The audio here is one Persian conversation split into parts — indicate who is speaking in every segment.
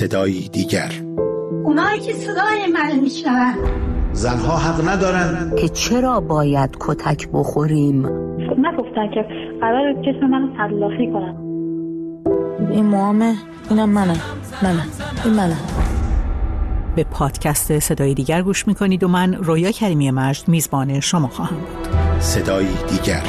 Speaker 1: صدایی دیگر.
Speaker 2: اونایی که صدای من میشنون.
Speaker 1: زنها حق ندارن
Speaker 3: که چرا باید کتک بخوریم؟
Speaker 4: نگفتن که قرار جسم منو تلافی کنن.
Speaker 5: این موامه اینم منه. منه. این منه.
Speaker 6: به پادکست صدای دیگر گوش می‌کنید و من رویا کریمی مجد میزبان شما خواهم بود.
Speaker 1: صدایی دیگر.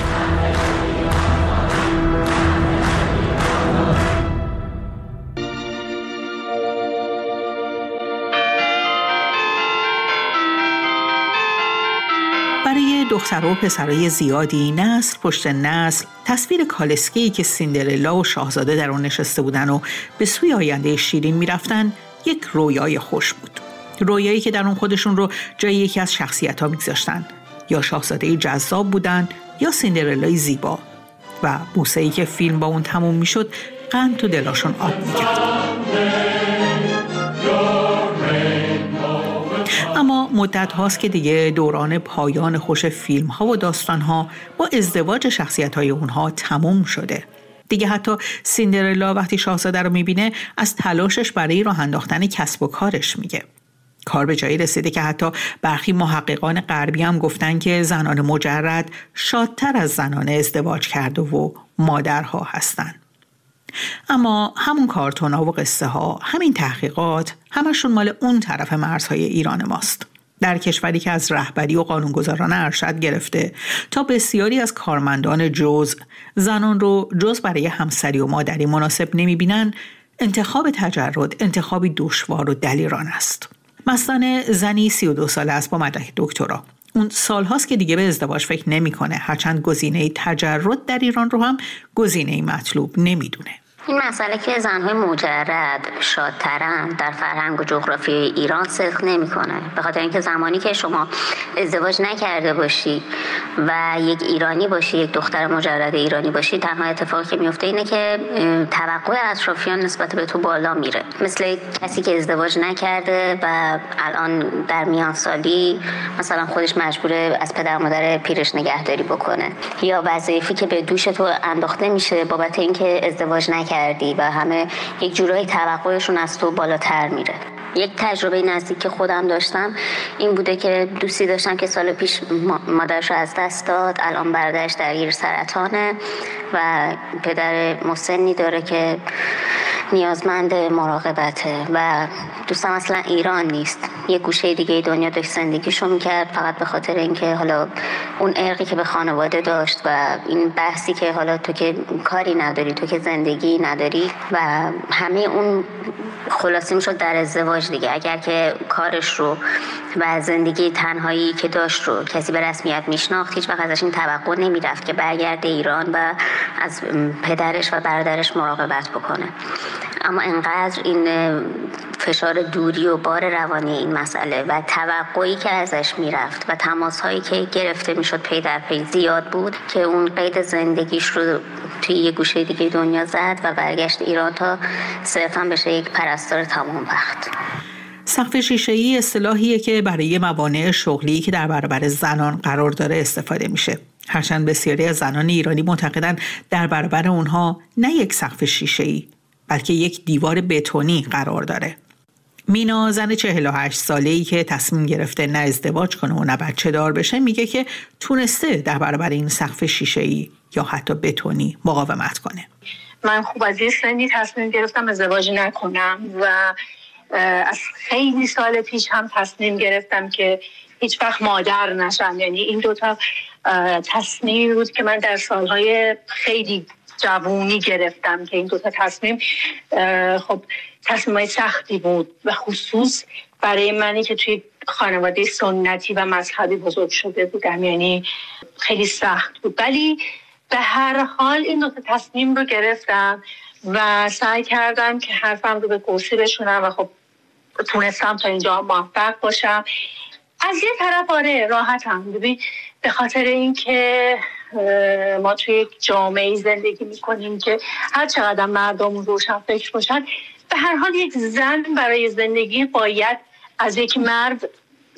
Speaker 6: دخترها و پسرای زیادی نسل پشت نسل. تصویر کالسکی که سیندرلا و شاهزاده در آن نشسته بودن و به سوی آینده شیرین می‌رفتن یک رویای خوش بود. رویایی که در اون خودشون رو جای یکی از شخصیت ها میگذاشتن. یا شاهزاده جذاب بودن یا سیندرلای زیبا. و بوسه ای که فیلم با اون تموم می‌شد قند تو دلاشون آب می‌کرد. اما مدت هاست که دیگه دوران پایان خوش فیلم ها و داستان ها با ازدواج شخصیت های اونها تموم شده دیگه حتی سیندرلا وقتی شاهزاده رو می‌بینه از تلاشش برای راه انداختن کسب و کارش میگه کار به جایی رسیده که حتی برخی محققان غربی هم گفتن که زنان مجرد شادتر از زنان ازدواج کرده و مادرها هستند. اما همون کارتون ها و قصه ها همین تحقیقات همشون مال اون طرف مرزهای ایران ماست. در کشوری که از رهبری و قانونگذاران ارشد گرفته تا بسیاری از کارمندان جز زنان رو جز برای همسری و مادری مناسب نمی‌بینن انتخاب تجرد انتخابی دشوار و دلیران است. مثلا زنی 32 ساله است با مدرک دکترا. اون سالهاست که دیگه به ازدواج فکر نمی‌کنه. هرچند گزینه تجرد در ایران رو هم گزینه مطلوب نمی‌دونه.
Speaker 7: این مسئله که زنهای مجرد شادترن در فرهنگ و جغرافی ایران صدق نمی‌کنه. به خاطر اینکه زمانی که شما ازدواج نکرده باشی و یک ایرانی باشی یک دختر مجرد ایرانی باشی تنها اتفاقی که میفته اینه که توقع اطرافیان نسبت به تو بالا میره. مثل کسی که ازدواج نکرده و الان در میان سالی مثلا خودش مجبوره از پدر مادر پیرش نگهداری بکنه. یا وظیفی که به دوش تو انداخته میشه بابت اینکه ازدواج نکرده کردی و همه یک جورایی توقعشون از تو بالاتر میره. یک تجربه نزدیک که خودم داشتم این بوده که دوستی داشتم که سال پیش مادرش رو از دست داد الان برادرش درگیر سرطانه و پدر مسنی داره که نیازمند مراقبته و دوستم اصلا ایران نیست. یه گوشه دیگه دنیا داشت زندگیشو می‌کرد فقط به خاطر اینکه حالا اون ارقی که به خانواده داشت و این بحثی که حالا تو که کاری نداری تو که زندگی نداری و همه اون خلاصی می‌شد در ازدواج دیگه. اگر که کارش رو و زندگی تنهایی که داشت رو کسی به رسمیت میشناخت هیچ وقت ازش این توقع نمی‌رفت که برگرده ایران و از پدرش و برادرش مراقبت بکنه. اما انقدر این فشار دوری و بار روانی این مسئله و توقعی که ازش می‌رفت و تماس هایی که گرفته می‌شد پی در پی زیاد بود که اون قید زندگیش رو توی یه گوشه دیگه دنیا زد و برگشت ایران تا صرفا بشه یک پرستار تمام وقت
Speaker 6: سقف شیشه ای اصطلاحیه که برای موانع شغلی که در برابر زنان قرار داره استفاده میشه. هرچند بسیاری از زنان ایرانی معتقدن در برابر اونها نه یک سقف شیشه ای بلکه یک دیوار بتونی قرار داره. مینا زن 48 ساله ای که تصمیم گرفته نه ازدواج کنه و نه بچه دار بشه میگه که تونسته در برابر این سقف شیشه ای یا حتی بتونی مقاومت کنه.
Speaker 4: من خوب از یه سنی تصمیم گرفتم ازدواج نکنم و از خیلی سال پیش هم تصمیم گرفتم که هیچ وقت مادر نشم. یعنی این دوتا تصمیم بود که من در سالهای خیلی جوونی گرفتم که این دوتا تصمیم خب تصمیم سختی بود و خصوص برای منی که توی خانواده سنتی و مذهبی بزرگ شده بودم. یعنی خیلی سخت بود. ولی به هر حال این دوتا تصمیم رو گرفتم و سعی کردم که حرفم رو به کرسی بشونم و خب تونستم تا اینجا موفق باشم. از یه طرف آره راحتم. ببین به خاطر اینکه ما توی یک جامعه زندگی می‌کنیم که هر چقدر مردم روشن فکر باشن به هر حال یک زن برای زندگی باید از یک مرد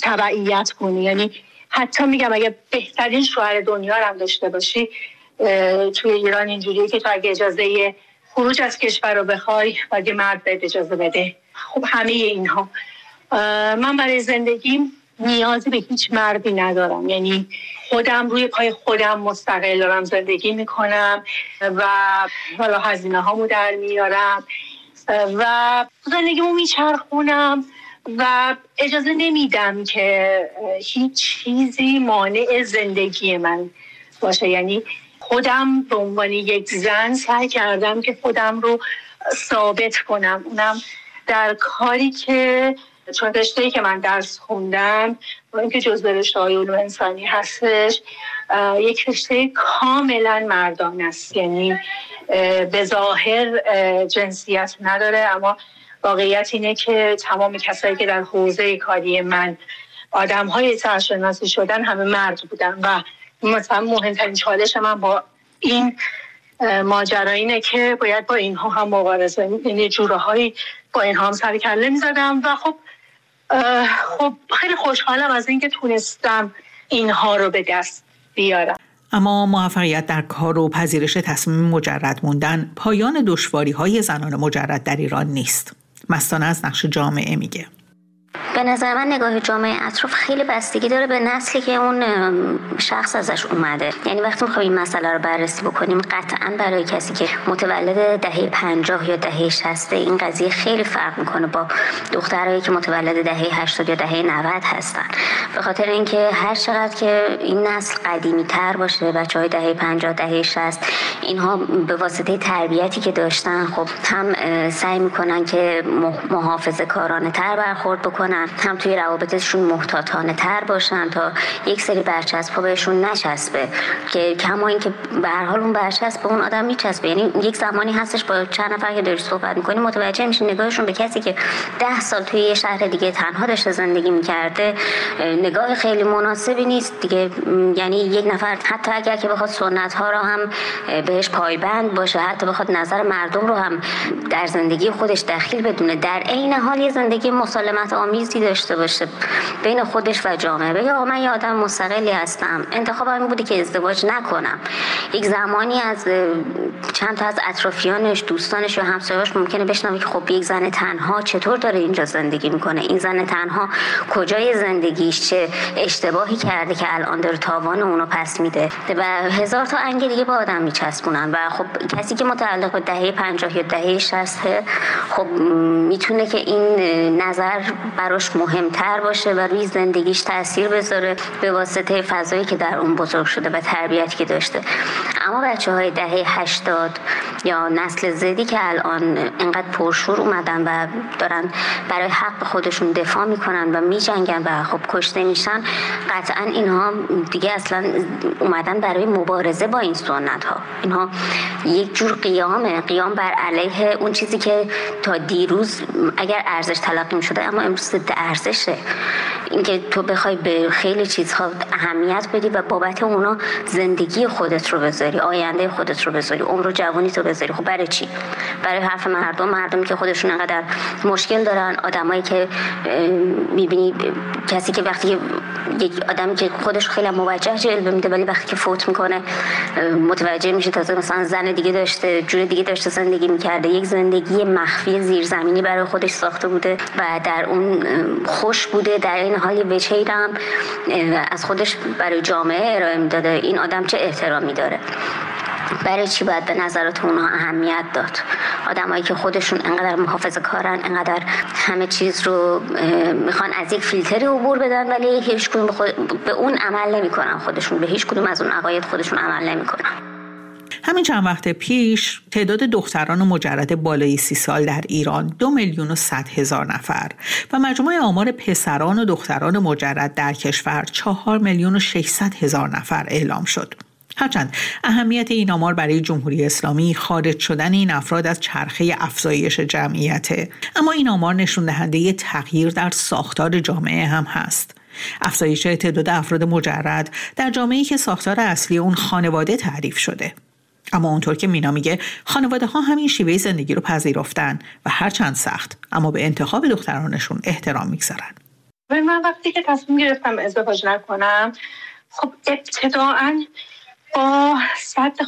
Speaker 4: تبعیت کنی یعنی حتی میگم اگه بهترین شوهر دنیا هم داشته باشی توی ایران اینجوریه که تو اگه اجازه خروج از کشور رو بخوای باید مرد بهت اجازه بده. خب همه اینها. من برای زندگیم نیازی به هیچ مردی ندارم. یعنی خودم روی پای خودم مستقل دارم زندگی می‌کنم و حالا هزینه هامو در میارم و زندگیمو میچرخونم و اجازه نمیدم که هیچ چیزی مانع زندگی من باشه. یعنی خودم به عنوان یک زن سعی کردم که خودم رو ثابت کنم. اونم در کاری که چون رشته که من درس خوندم و اینکه جزء رشته های علوم انسانی هستش یک رشته کاملا مردان است. یعنی به ظاهر جنسیت نداره اما واقعیت اینه که تمام کسایی که در حوزه کاری من آدم های سرشناسی شدن همه مرد بودن و مثلا مهمترین چالش من با این ماجرا اینه که باید با اینها هم مبارزه یعنی جوره هایی با اینها هم سر کله می‌زدم و خب خب خیلی خوشحالم از اینکه تونستم اینها رو به دست بیارم
Speaker 6: اما موفقیت در کار و پذیرش تصمیم مجرد موندن پایان دشواری های زنان مجرد در ایران نیست. مستانه از نقش جامعه میگه.
Speaker 7: به نظر من نگاه جامعه اطراف خیلی بستگی داره به نسلی که اون شخص ازش اومده. یعنی وقتی می‌خوایم این مسئله رو بررسی بکنیم قطعا برای کسی که متولد دهه 50 یا دهه 60 این قضیه خیلی فرق می‌کنه با دخترایی که متولد دهه 80 یا دهه 90 هستن. به خاطر اینکه هر چقدر که این نسل قدیمی تر باشه بچه های دهه 50 دهه 60 اینها به واسطه تربیتی که داشتن خب هم سعی می‌کنن که محافظه کارانه تر برخورد بکنن هم توی روابطشون محتاطانه تر باشن تا یک سری برچسب بهشون نچسبه. که کما اینکه به هر حال اون برچسب به اون آدم میچسبه. یعنی یک زمانی هستش با چند نفر که داری صحبت می‌کنی متوجه میشین نگاهشون به کسی که ده سال توی یه شهر دیگه تنها داشته زندگی می‌کرده نگاه خیلی مناسبی نیست. دیگه یعنی یک نفر حتی اگر که بخواد سنت ها رو هم بهش پایبند باشه حتی بخواد نظر مردم رو هم در زندگی خودش دخیل بدونه در عین حال یه زندگی مسالمت آمیز داشته باشه بین خودش و جامعه. بگه آقا من یه آدم مستقلی هستم. انتخابم این بوده که ازدواج نکنم. یک زمانی از چند تا از اطرافیانش دوستانش یا همسایه‌اش ممکنه بشنوه که خب یک زن تنها چطور داره اینجا زندگی می‌کنه؟ این زن تنها کجای زندگیش؟ چه اشتباهی کرده که الان داره تاوان اونو پس میده؟ و هزار تا انگ دیگه با آدم میچسبونن و خب کسی که متعلق به دهه 50 یا دهه 60 خب می‌تونه که این نظر براش مهمتر باشه و روی زندگیش تاثیر بذاره به واسطه فضایی که در اون بزرگ شده و تربیتی که داشته. اما بچه های دهه 80 یا نسل زدی که الان انقدر پرشور اومدن و دارن برای حق خودشون دفاع می‌کنن و میجنگن و خب کشته میشن قطعا اینها دیگه اصلا اومدن برای مبارزه با این سنت ها اینها یک جور قیامه. قیام بر علیه اون چیزی که تا دیروز اگر ارزش تلقی شده اما امروز ارزشه. اینکه تو بخوای به خیلی چیزها اهمیت بدی و بابت اونا زندگی خودت رو بذاری آینده خودت رو بذاری عمر و جوانی تو بذاری. خب برای چی؟ برای حرف مردم مردمی که خودشون انقدر مشکل دارن آدمایی که می‌بینی کسی که وقتی یک آدمی که خودش خیلی موجه جلوه میده ولی وقتی که فوت می‌کنه متوجه میشه تازه مثلا زن دیگه داشته جور دیگه داشته زندگی می‌کرده. یک زندگی مخفی زیرزمینی برای خودش ساخته بوده و در اون خوش بوده در این حال وچهیرم از خودش برای جامعه ارائه می‌داده. این آدم چه احترامی داره؟ برای چی باید به نظرات اونها اهمیت داد؟ آدمایی که خودشون انقدر محافظه کارن انقدر همه چیز رو می‌خوان از یک فیلتری عبور بدن ولی هیچ کدوم به, اون عمل نمی‌کنن خودشون. به هیچ کدوم از اون عقاید خودشون عمل نمی‌کنن.
Speaker 6: همین چند وقت پیش تعداد دختران مجرد بالای سی سال در ایران دو میلیون و صد هزار نفر و مجموع آمار پسران و دختران مجرد در کشور چهار میلیون و ششصد هزار نفر اعلام شد. هرچند اهمیت این آمار برای جمهوری اسلامی خارج شدن این افراد از چرخه افزایش جمعیته. اما این آمار نشون دهنده تغییر در ساختار جامعه هم هست. افزایش تعداد افراد مجرد در جامعه‌ای که ساختار اصلی اون خانواده تعریف شده. اما اونطور که مینا میگه خانواده ها همین شیوه زندگی رو پذیرفتن و هرچند سخت اما به انتخاب دخترانشون احترام می‌گذارن.
Speaker 4: من وقتی که تصمیم گرفتم ازدواج نکنم خب ابتداعا با صد